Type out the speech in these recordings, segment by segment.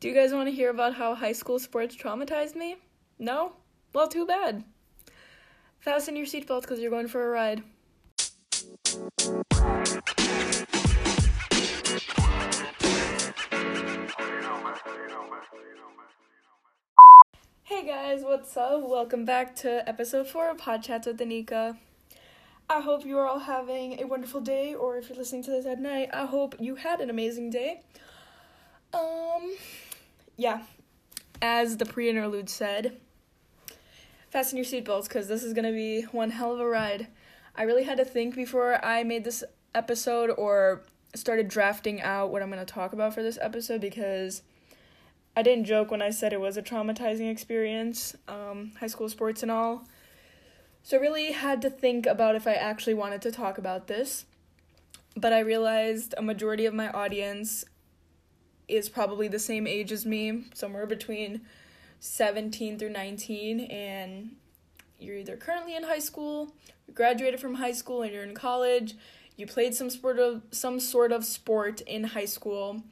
Do you guys want to hear about how high school sports traumatized me? No? Well, too bad. Fasten your seatbelts because you're going for a ride. Hey guys, what's up? Welcome back to episode 4 of Pod Chats with Anika. I hope you are all having a wonderful day, or if you're listening to this at night, I hope you had an amazing day. Um, yeah, as the pre interlude said, fasten your seatbelts because this is gonna be one hell of a ride. I really had to think before I made this episode or started drafting out what I'm gonna talk about for this episode because I didn't joke when I said it was a traumatizing experience, um, high school sports and all. So I really had to think about if I actually wanted to talk about this. But I realized a majority of my audience is probably the same age as me, somewhere between 17 through 19, and you're either currently in high school, you graduated from high school and you're in college, you played some sport of some sort of sport in high school,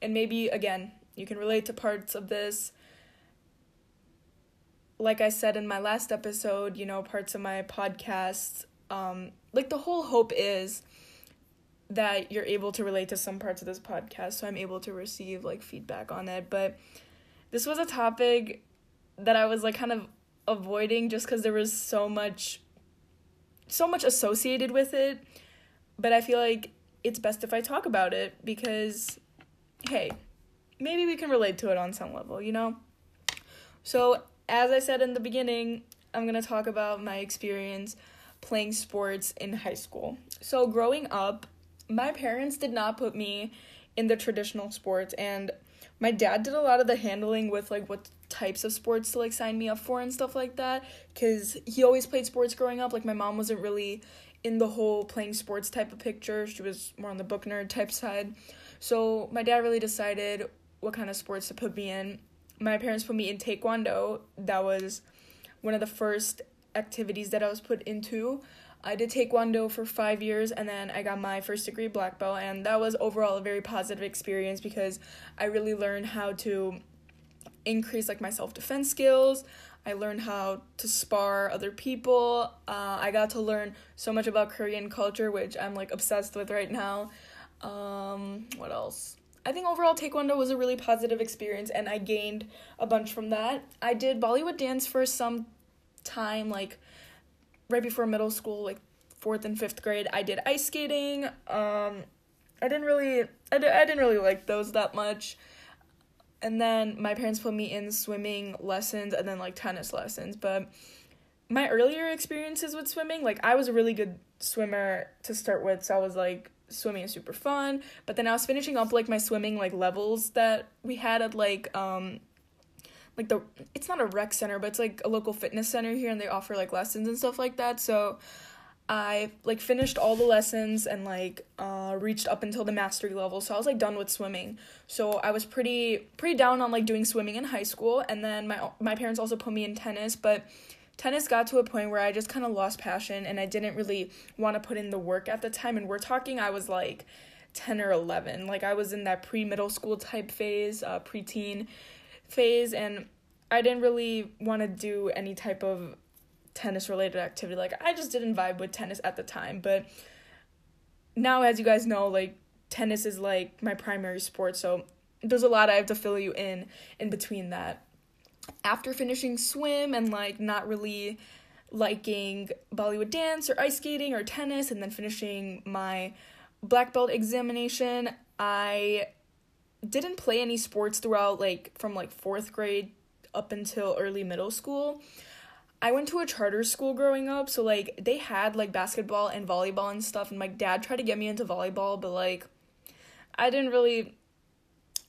and maybe again, you can relate to parts of this. Like I said in my last episode, you know, parts of my podcast, um, like the whole hope is that you're able to relate to some parts of this podcast, so I'm able to receive like feedback on it. But this was a topic that I was like kind of avoiding just because there was so much so much associated with it but i feel like it's best if i talk about it because hey maybe we can relate to it on some level, you know? So, as I said in the beginning, I'm going to talk about my experience playing sports in high school. So, growing up, my parents did not put me in the traditional sports and my dad did a lot of the handling with like what types of sports to like sign me up for and stuff like that cuz he always played sports growing up like my mom wasn't really in the whole playing sports type of picture she was more on the book nerd type side so my dad really decided what kind of sports to put me in. My parents put me in taekwondo. That was one of the first activities that I was put into. I did taekwondo for five years and then I got my first degree black belt, and that was overall a very positive experience because I really learned how to increase like my self defense skills. I learned how to spar other people. Uh, I got to learn so much about Korean culture, which I'm like obsessed with right now. Um, what else? I think overall Taekwondo was a really positive experience and I gained a bunch from that. I did Bollywood dance for some time, like right before middle school, like fourth and fifth grade. I did ice skating. Um, I didn't really, I, di- I didn't really like those that much. And then my parents put me in swimming lessons and then like tennis lessons. But my earlier experiences with swimming, like I was a really good swimmer to start with, so I was like swimming is super fun. But then I was finishing up like my swimming like levels that we had at like um like the it's not a rec center, but it's like a local fitness center here and they offer like lessons and stuff like that. So I like finished all the lessons and like uh reached up until the mastery level. So I was like done with swimming. So I was pretty pretty down on like doing swimming in high school and then my my parents also put me in tennis, but tennis got to a point where I just kind of lost passion and I didn't really want to put in the work at the time. And we're talking, I was like 10 or 11. Like I was in that pre middle school type phase, uh, preteen phase, and I didn't really want to do any type of tennis related activity. Like I just didn't vibe with tennis at the time. But now, as you guys know, like tennis is like my primary sport. So there's a lot I have to fill you in in between that after finishing swim and like not really liking Bollywood dance or ice skating or tennis and then finishing my black belt examination, I didn't play any sports throughout like from like 4th grade up until early middle school. I went to a charter school growing up, so like they had like basketball and volleyball and stuff and my dad tried to get me into volleyball, but like I didn't really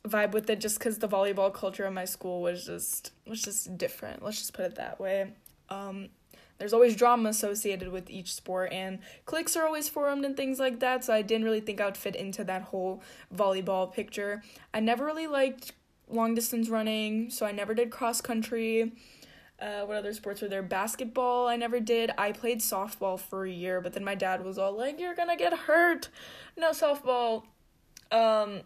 vibe with it just because the volleyball culture in my school was just was just different. Let's just put it that way. Um, there's always drama associated with each sport, and cliques are always formed and things like that. So I didn't really think I would fit into that whole volleyball picture. I never really liked long distance running, so I never did cross country. Uh, what other sports were there? Basketball, I never did. I played softball for a year, but then my dad was all like, "You're gonna get hurt." No softball. Um,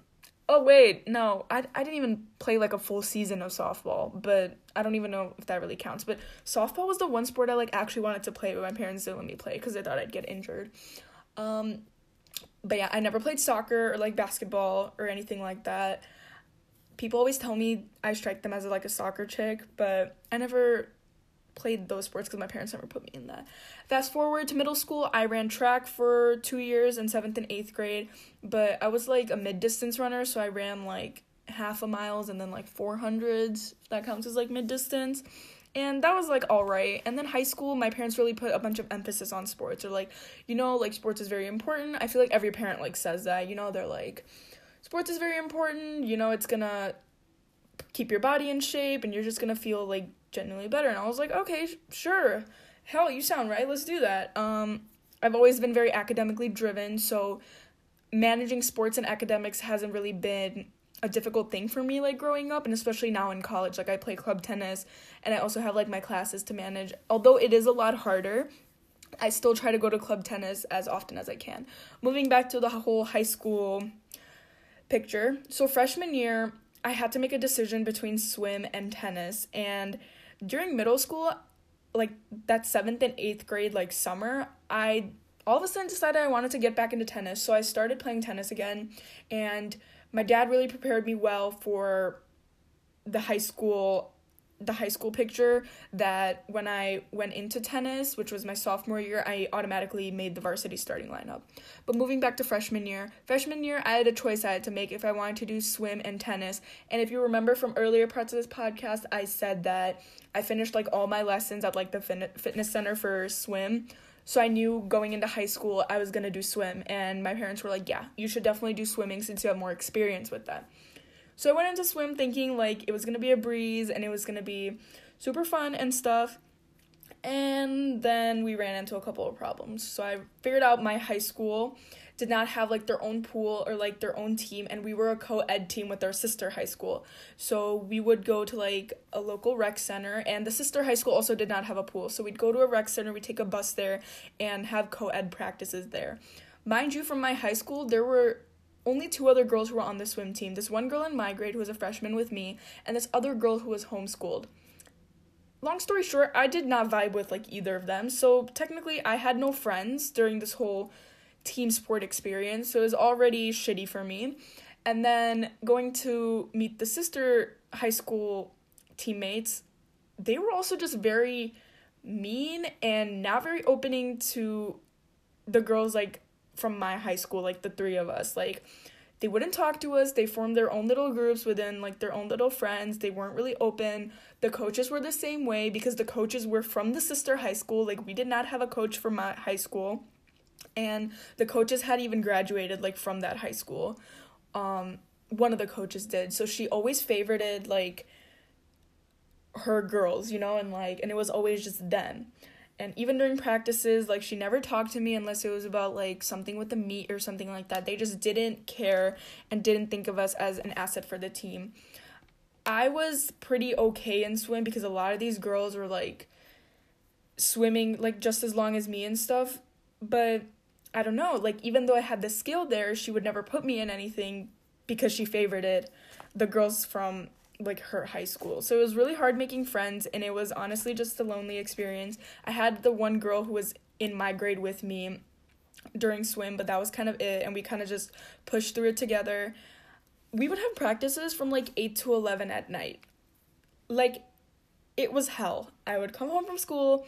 Oh wait, no, I, I didn't even play like a full season of softball, but I don't even know if that really counts. But softball was the one sport I like actually wanted to play, but my parents didn't let me play because they thought I'd get injured. Um, but yeah, I never played soccer or like basketball or anything like that. People always tell me I strike them as like a soccer chick, but I never played those sports because my parents never put me in that. Fast forward to middle school, I ran track for two years in seventh and eighth grade, but I was like a mid distance runner, so I ran like half a miles and then like 400s. That counts as like mid distance. And that was like all right. And then high school, my parents really put a bunch of emphasis on sports. Or like, you know, like sports is very important. I feel like every parent like says that. You know, they're like, sports is very important. You know, it's gonna keep your body in shape and you're just gonna feel like genuinely better. And I was like, okay, sure. Hell, you sound right. Let's do that. Um, I've always been very academically driven, so managing sports and academics hasn't really been a difficult thing for me like growing up and especially now in college like I play club tennis and I also have like my classes to manage although it is a lot harder I still try to go to club tennis as often as I can moving back to the whole high school picture so freshman year I had to make a decision between swim and tennis and during middle school, like that seventh and eighth grade like summer, I all of a sudden decided I wanted to get back into tennis. So I started playing tennis again and my dad really prepared me well for the high school the high school picture that when I went into tennis, which was my sophomore year, I automatically made the varsity starting lineup. But moving back to freshman year, freshman year, I had a choice I had to make if I wanted to do swim and tennis. And if you remember from earlier parts of this podcast, I said that I finished like all my lessons at like the fin- fitness center for swim. So I knew going into high school I was going to do swim and my parents were like, "Yeah, you should definitely do swimming since you have more experience with that." So I went into swim thinking like it was gonna be a breeze and it was gonna be super fun and stuff. And then we ran into a couple of problems. So I figured out my high school did not have like their own pool or like their own team and we were a co-ed team with our sister high school so we would go to like a local rec center and the sister high school also did not have a pool so we'd go to a rec center we'd take a bus there and have co-ed practices there mind you from my high school there were only two other girls who were on the swim team. This one girl in my grade who was a freshman with me, and this other girl who was homeschooled. Long story short, I did not vibe with like either of them. So technically I had no friends during this whole team sport experience. So it was already shitty for me. And then going to meet the sister high school teammates, they were also just very mean and not very opening to the girls like from my high school, like the three of us. Like they wouldn't talk to us. They formed their own little groups within like their own little friends. They weren't really open. The coaches were the same way because the coaches were from the sister high school. Like we did not have a coach from my high school. And the coaches had even graduated like from that high school. Um one of the coaches did. So she always favorited like her girls, you know, and like and it was always just them and even during practices like she never talked to me unless it was about like something with the meet or something like that. They just didn't care and didn't think of us as an asset for the team. I was pretty okay in swim because a lot of these girls were like swimming like just as long as me and stuff. But i don't know like even though i had the skill there she would never put me in anything because she favored it. The girls from like her high school. So it was really hard making friends and it was honestly just a lonely experience. I had the one girl who was in my grade with me during swim, but that was kind of it and we kind of just pushed through it together. We would have practices from like 8 to 11 at night. Like it was hell. I would come home from school,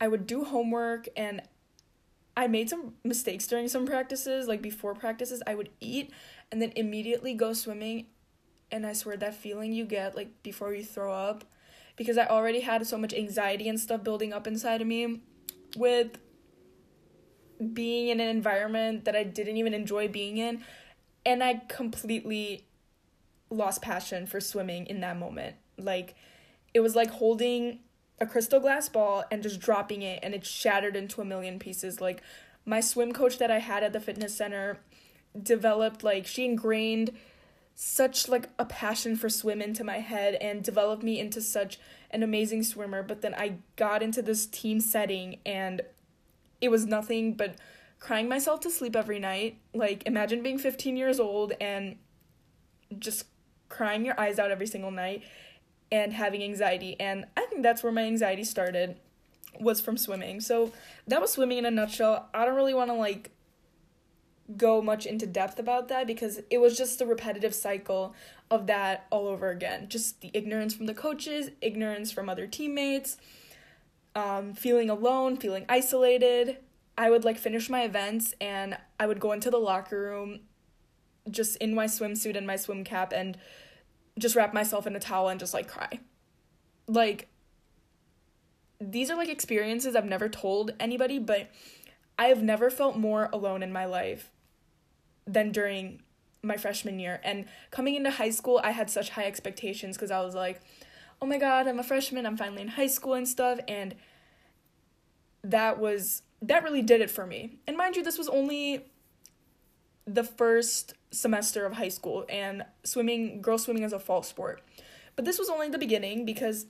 I would do homework and I made some mistakes during some practices, like before practices, I would eat and then immediately go swimming and I swear that feeling you get like before you throw up because I already had so much anxiety and stuff building up inside of me with being in an environment that I didn't even enjoy being in and I completely lost passion for swimming in that moment. Like it was like holding a crystal glass ball and just dropping it and it shattered into a million pieces. Like my swim coach that I had at the fitness center developed like she ingrained such like a passion for swim into my head and developed me into such an amazing swimmer but then i got into this team setting and it was nothing but crying myself to sleep every night like imagine being 15 years old and just crying your eyes out every single night and having anxiety. And I think that's where my anxiety started was from swimming. So that was swimming in a nutshell. I don't really want to like go much into depth about that because it was just the repetitive cycle of that all over again. Just the ignorance from the coaches, ignorance from other teammates, um, feeling alone, feeling isolated. I would like finish my events and I would go into the locker room just in my swimsuit and my swim cap and just wrap myself in a towel and just like cry. Like, these are like experiences I've never told anybody, but I have never felt more alone in my life than during my freshman year. And coming into high school, I had such high expectations because I was like, oh my god, I'm a freshman, I'm finally in high school and stuff. And that was, that really did it for me. And mind you, this was only the first semester of high school, and swimming, girl swimming is a fall sport. But this was only the beginning because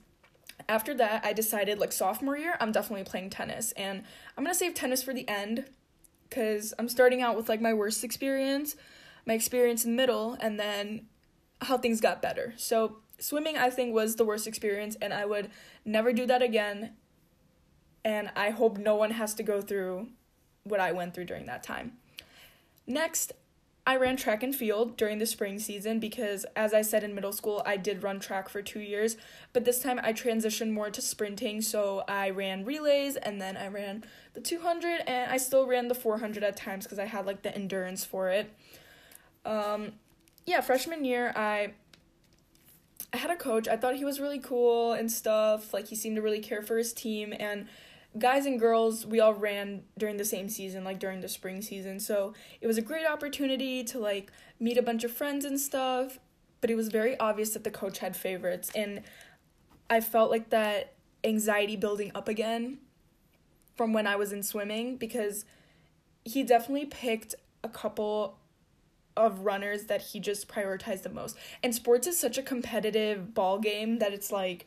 after that, I decided like sophomore year, I'm definitely playing tennis. And I'm gonna save tennis for the end because I'm starting out with like my worst experience, my experience in middle, and then how things got better. So, swimming, I think, was the worst experience, and I would never do that again. And I hope no one has to go through what I went through during that time. Next, I ran track and field during the spring season because, as I said in middle school, I did run track for two years, but this time I transitioned more to sprinting. So I ran relays and then I ran the 200 and I still ran the 400 at times because I had like the endurance for it. Um, yeah, freshman year, I I had a coach. I thought he was really cool and stuff. Like he seemed to really care for his team and guys and girls, we all ran during the same season, like during the spring season. So it was a great opportunity to like meet a bunch of friends and stuff. But it was very obvious that the coach had favorites. And I felt like that anxiety building up again from when I was in swimming because he definitely picked a couple of runners that he just prioritized the most. And sports is such a competitive ball game that it's like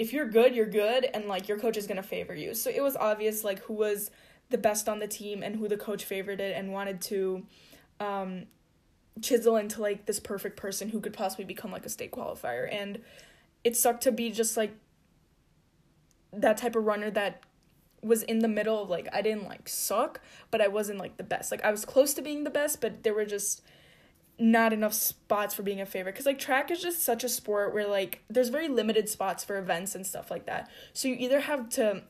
if you're good, you're good, and like your coach is gonna favor you. So it was obvious like who was the best on the team and who the coach favored it and wanted to um, chisel into like this perfect person who could possibly become like a state qualifier. And it sucked to be just like that type of runner that was in the middle of like I didn't like suck, but I wasn't like the best. Like I was close to being the best, but there were just not enough spots for being a favorite. Because like track is just such a sport where like there's very limited spots for events and stuff like that. So you either have to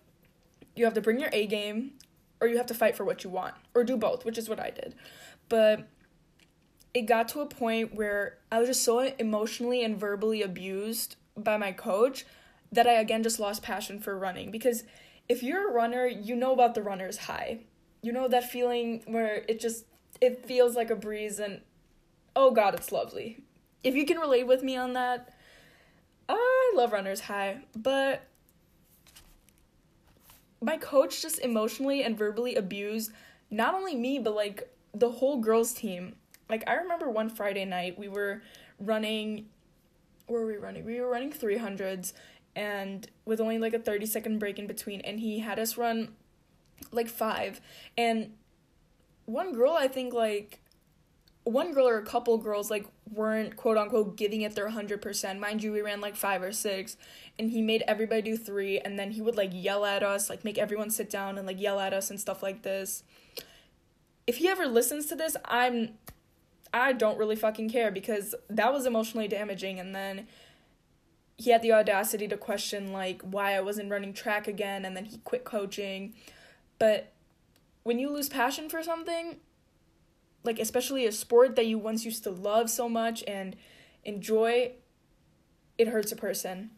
you have to bring your a game or you have to fight for what you want or do both which is what i did. But it got to a point where i was just so emotionally and verbally abused by my coach that i again just lost passion for running. Because if you're a runner you know about the runner's high. You know that feeling where it just it feels like a breeze and oh god, it's lovely. If you can relate with me on that, I love Runner's High, but my coach just emotionally and verbally abused not only me, but like the whole girls' team. Like, I remember one Friday night we were running, where were we running? We were running 300s and with only like a 30 second break in between, and he had us run like five. And one girl, I think, like, one girl or a couple girls like weren't quote unquote giving it their 100% mind you we ran like five or six and he made everybody do three and then he would like yell at us like make everyone sit down and like yell at us and stuff like this. If he ever listens to this i'm i don't really fucking care because that was emotionally damaging and then he had the audacity to question like why i wasn't running track again and then he quit coaching. But when you lose passion for something like especially a sport that you once used to love so much and enjoy it hurts a person.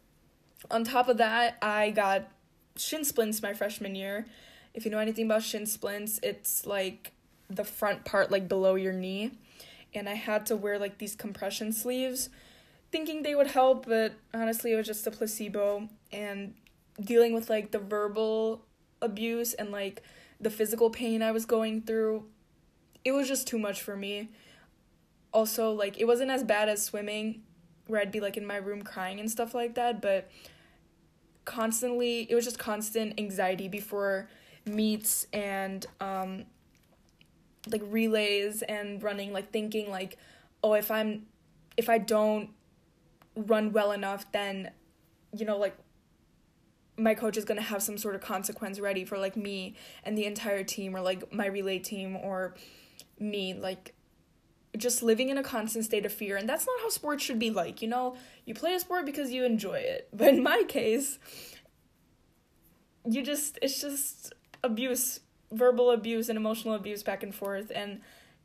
On top of that i got shin splints my freshman year. If you know anything about shin splints it's like the front part like below your knee. And i had to wear like these compression sleeves thinking they would help but honestly it was just a placebo. And dealing with like the verbal abuse and like the physical pain i was going through it was just too much for me. Also, like it wasn't as bad as swimming where I'd be like in my room crying and stuff like that, but constantly it was just constant anxiety before meets and um like relays and running like thinking like oh if I'm if I don't run well enough, then, you know, like my coach is going to have some sort of consequence ready for like me and the entire team or like my relay team or me like just living in a constant state of fear and that's not how sports should be like you know? You play a sport because you enjoy it. But in my case you just it's just abuse verbal abuse and emotional abuse back and forth and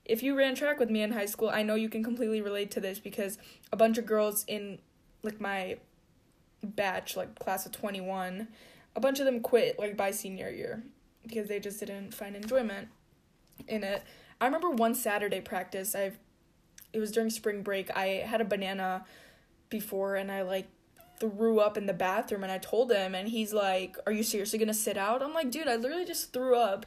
if you ran track with me in high school i know you can completely relate to this because a bunch of girls in like my batch like class of 21 a bunch of them quit like by senior year because they just didn't find enjoyment in it i remember one saturday practice i've it was during spring break i had a banana before and i like threw up in the bathroom and I told him and he's like, "Are you seriously going to sit out?" I'm like, "Dude, I literally just threw up."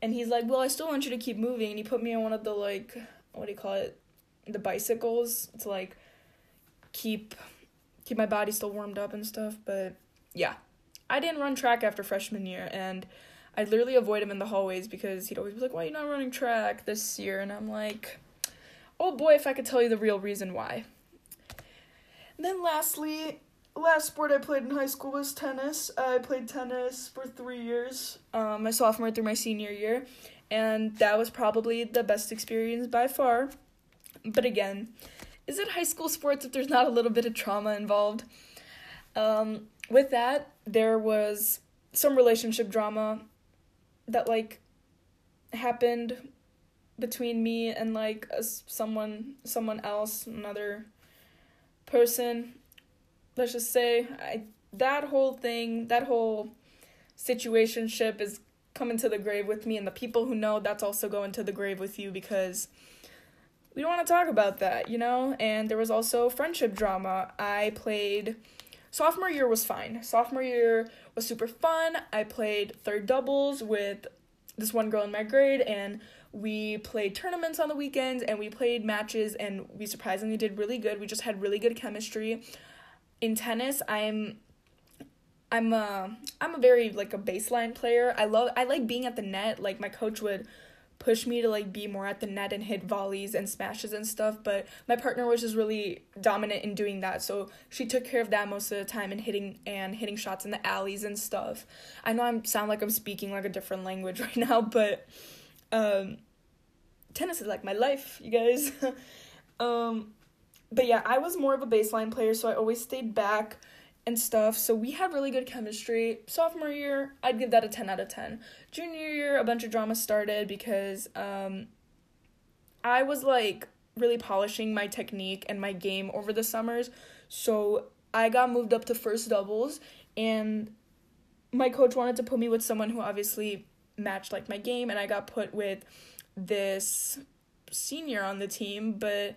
And he's like, "Well, I still want you to keep moving." And he put me on one of the like what do you call it? The bicycles to like keep keep my body still warmed up and stuff, but yeah. I didn't run track after freshman year and I literally avoid him in the hallways because he'd always be like, "Why are you not running track this year?" And I'm like, "Oh boy, if I could tell you the real reason why." And then lastly, last sport I played in high school was tennis. I played tennis for three years, um, my sophomore through my senior year, and that was probably the best experience by far. But again, is it high school sports if there's not a little bit of trauma involved? Um, with that, there was some relationship drama that like happened between me and like a, someone someone else another person let's just say I that whole thing, that whole situationship is coming to the grave with me and the people who know that's also going to the grave with you because we don't want to talk about that, you know? And there was also friendship drama. I played sophomore year was fine. Sophomore year was super fun. I played third doubles with this one girl in my grade and we played tournaments on the weekends and we played matches and we surprisingly did really good. We just had really good chemistry in tennis, I'm I'm a I'm a very like a baseline player. I love I like being at the net. Like my coach would push me to like be more at the net and hit volleys and smashes and stuff, but my partner was just really dominant in doing that. So she took care of that most of the time and hitting and hitting shots in the alleys and stuff. I know I sound like I'm speaking like a different language right now, but um tennis is like my life, you guys. um but yeah, I was more of a baseline player, so I always stayed back and stuff. So we had really good chemistry. Sophomore year, I'd give that a 10 out of 10. Junior year, a bunch of drama started because um I was like really polishing my technique and my game over the summers. So I got moved up to first doubles and my coach wanted to put me with someone who obviously matched like my game and I got put with this senior on the team, but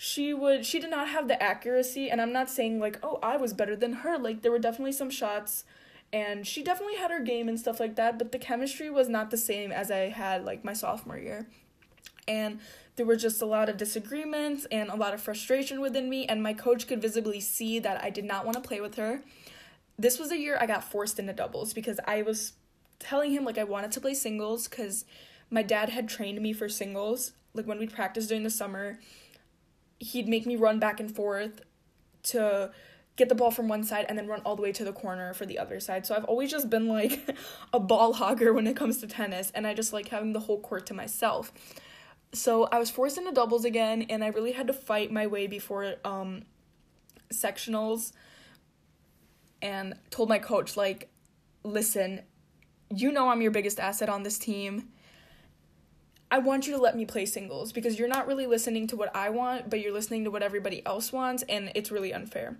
she would she did not have the accuracy and i'm not saying like oh i was better than her. Like there were definitely some shots and she definitely had her game and stuff like that but the chemistry was not the same as i had like my sophomore year. And there were just a lot of disagreements and a lot of frustration within me and my coach could visibly see that i did not want to play with her. This was a year i got forced into doubles because i was telling him like i wanted to play singles because my dad had trained me for singles like when we'd practice during the summer he'd make me run back and forth to get the ball from one side and then run all the way to the corner for the other side. So I've always just been like a ball hogger when it comes to tennis and I just like having the whole court to myself. So I was forced into doubles again and I really had to fight my way before um sectionals and told my coach like listen, you know I'm your biggest asset on this team I want you to let me play singles because you're not really listening to what I want, but you're listening to what everybody else wants, and it's really unfair.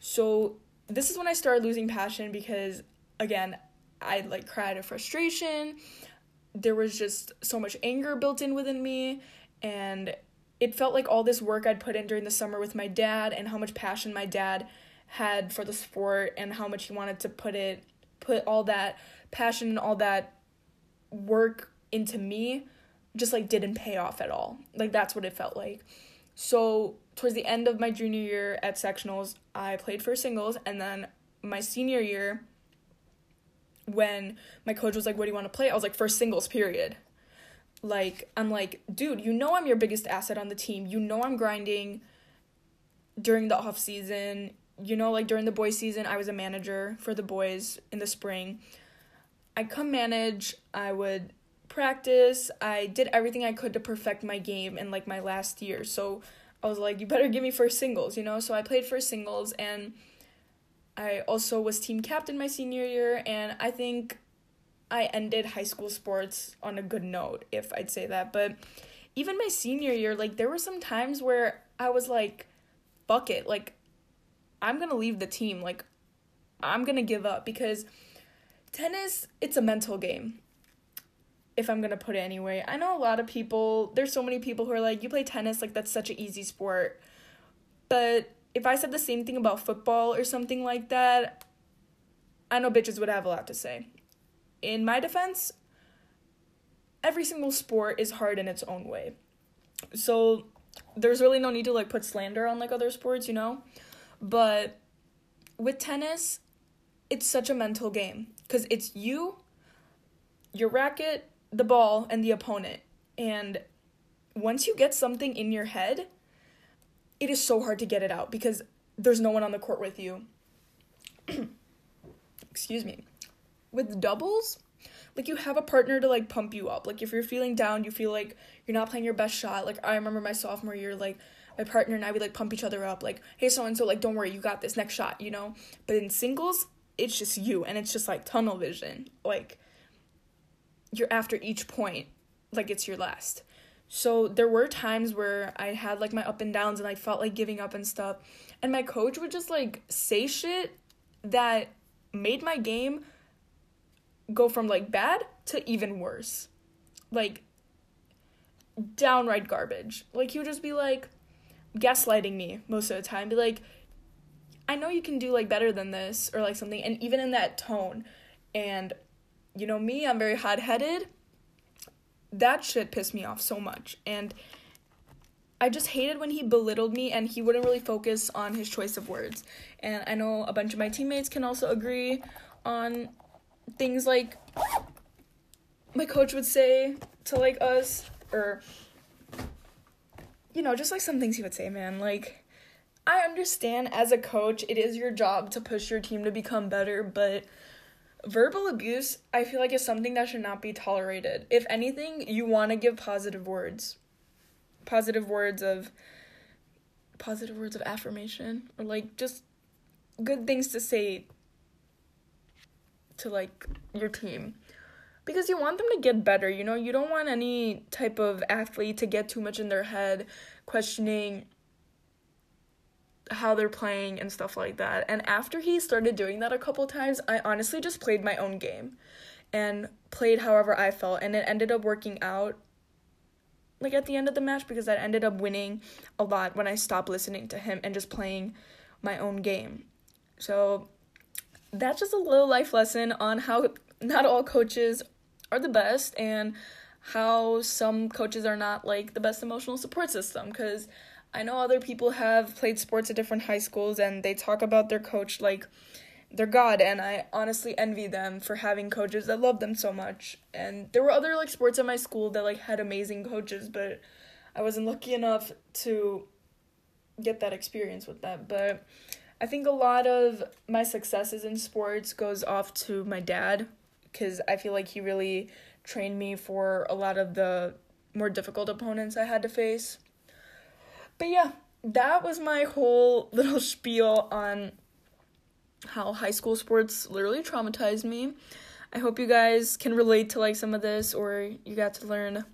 So, this is when I started losing passion because, again, I like cried of frustration. There was just so much anger built in within me, and it felt like all this work I'd put in during the summer with my dad and how much passion my dad had for the sport and how much he wanted to put it, put all that passion and all that work into me just like didn't pay off at all. Like that's what it felt like. So towards the end of my junior year at sectionals, I played for singles and then my senior year when my coach was like, What do you want to play? I was like, First singles, period. Like, I'm like, dude, you know I'm your biggest asset on the team. You know I'm grinding during the off season, you know, like during the boys season, I was a manager for the boys in the spring. I'd come manage, I would practice, I did everything I could to perfect my game in like my last year. So I was like, you better give me first singles, you know? So I played first singles and I also was team captain my senior year and I think I ended high school sports on a good note, if I'd say that. But even my senior year, like there were some times where I was like, fuck it, like I'm gonna leave the team. Like I'm gonna give up because tennis, it's a mental game. If I'm gonna put it anyway. I know a lot of people, there's so many people who are like, you play tennis, like that's such an easy sport. But if I said the same thing about football or something like that, I know bitches would have a lot to say. In my defense, every single sport is hard in its own way. So there's really no need to like put slander on like other sports, you know? But with tennis, it's such a mental game because it's you, your racket, the ball, and the opponent. And once you get something in your head, it is so hard to get it out because there's no one on the court with you. Excuse me. With doubles, like you have a partner to like pump you up. Like if you're feeling down, you feel like you're not playing your best shot. Like I remember my sophomore year, like my partner and I would like pump each other up, like, hey so and so, like don't worry, you got this next shot, you know? But in singles, it's just you and it's just like tunnel vision. Like you're after each point, like it's your last. So there were times where I had like my up and downs and I felt like giving up and stuff. And my coach would just like say shit that made my game go from like bad to even worse. Like downright garbage. Like he would just be like gaslighting me most of the time. Be like, I know you can do like better than this or like something, and even in that tone. And you know me, I'm very hot headed. That shit pissed me off so much. And I just hated when he belittled me and he wouldn't really focus on his choice of words. And I know a bunch of my teammates can also agree on things like my coach would say to like us or you know just like some things he would say man like i understand as a coach it is your job to push your team to become better but verbal abuse i feel like is something that should not be tolerated. If anything you want to give positive words. Positive words of positive words of affirmation. Or like just good things to say to like your team. Because you want them to get better you know? You don't want any type of athlete to get too much in their head questioning how they're playing and stuff like that. And after he started doing that a couple times i honestly just played my own game and played however i felt. And it ended up working out like at the end of the match because i ended up winning a lot when i stopped listening to him and just playing my own game. So that's just a little life lesson on how not all coaches are the best and how some coaches are not like the best emotional support system because I know other people have played sports at different high schools and they talk about their coach like their god and I honestly envy them for having coaches that love them so much. And there were other like sports at my school that like had amazing coaches, but I wasn't lucky enough to get that experience with them. But I think a lot of my successes in sports goes off to my dad because I feel like he really trained me for a lot of the more difficult opponents I had to face. But yeah, that was my whole little spiel on how high school sports literally traumatized me. I hope you guys can relate to like some of this or you got to learn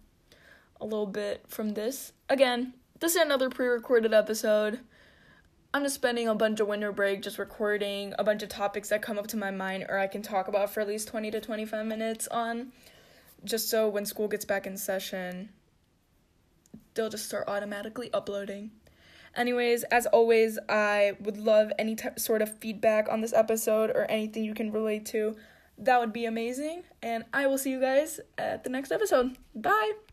a little bit from this. Again, this is another pre-recorded episode. I'm just spending a bunch of winter break just recording a bunch of topics that come up to my mind or I can talk about for at least 20 to 25 minutes on just so when school gets back in session they'll just start automatically uploading. Anyways, as always, I would love any t- sort of feedback on this episode or anything you can relate to. That would be amazing. And I will see you guys at the next episode. Bye.